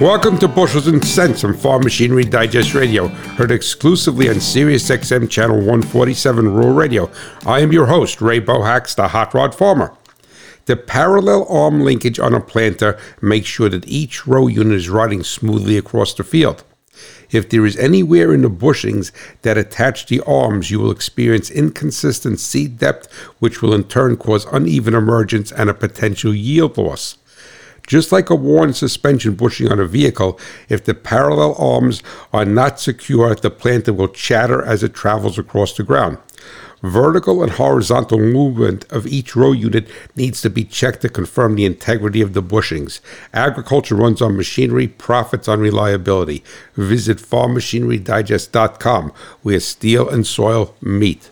Welcome to Bushels and Cents on Farm Machinery Digest Radio, heard exclusively on Sirius XM Channel 147 Rural Radio. I am your host, Ray Bohacz, the Hot Rod Farmer. The parallel arm linkage on a planter makes sure that each row unit is riding smoothly across the field. If there is any wear in the bushings that attach the arms, you will experience inconsistent seed depth, which will in turn cause uneven emergence and a potential yield loss. Just like a worn suspension bushing on a vehicle, if the parallel arms are not secure, the planter will chatter as it travels across the ground. Vertical and horizontal movement of each row unit needs to be checked to confirm the integrity of the bushings. Agriculture runs on machinery, profits on reliability. Visit farmmachinerydigest.com where steel and soil meet.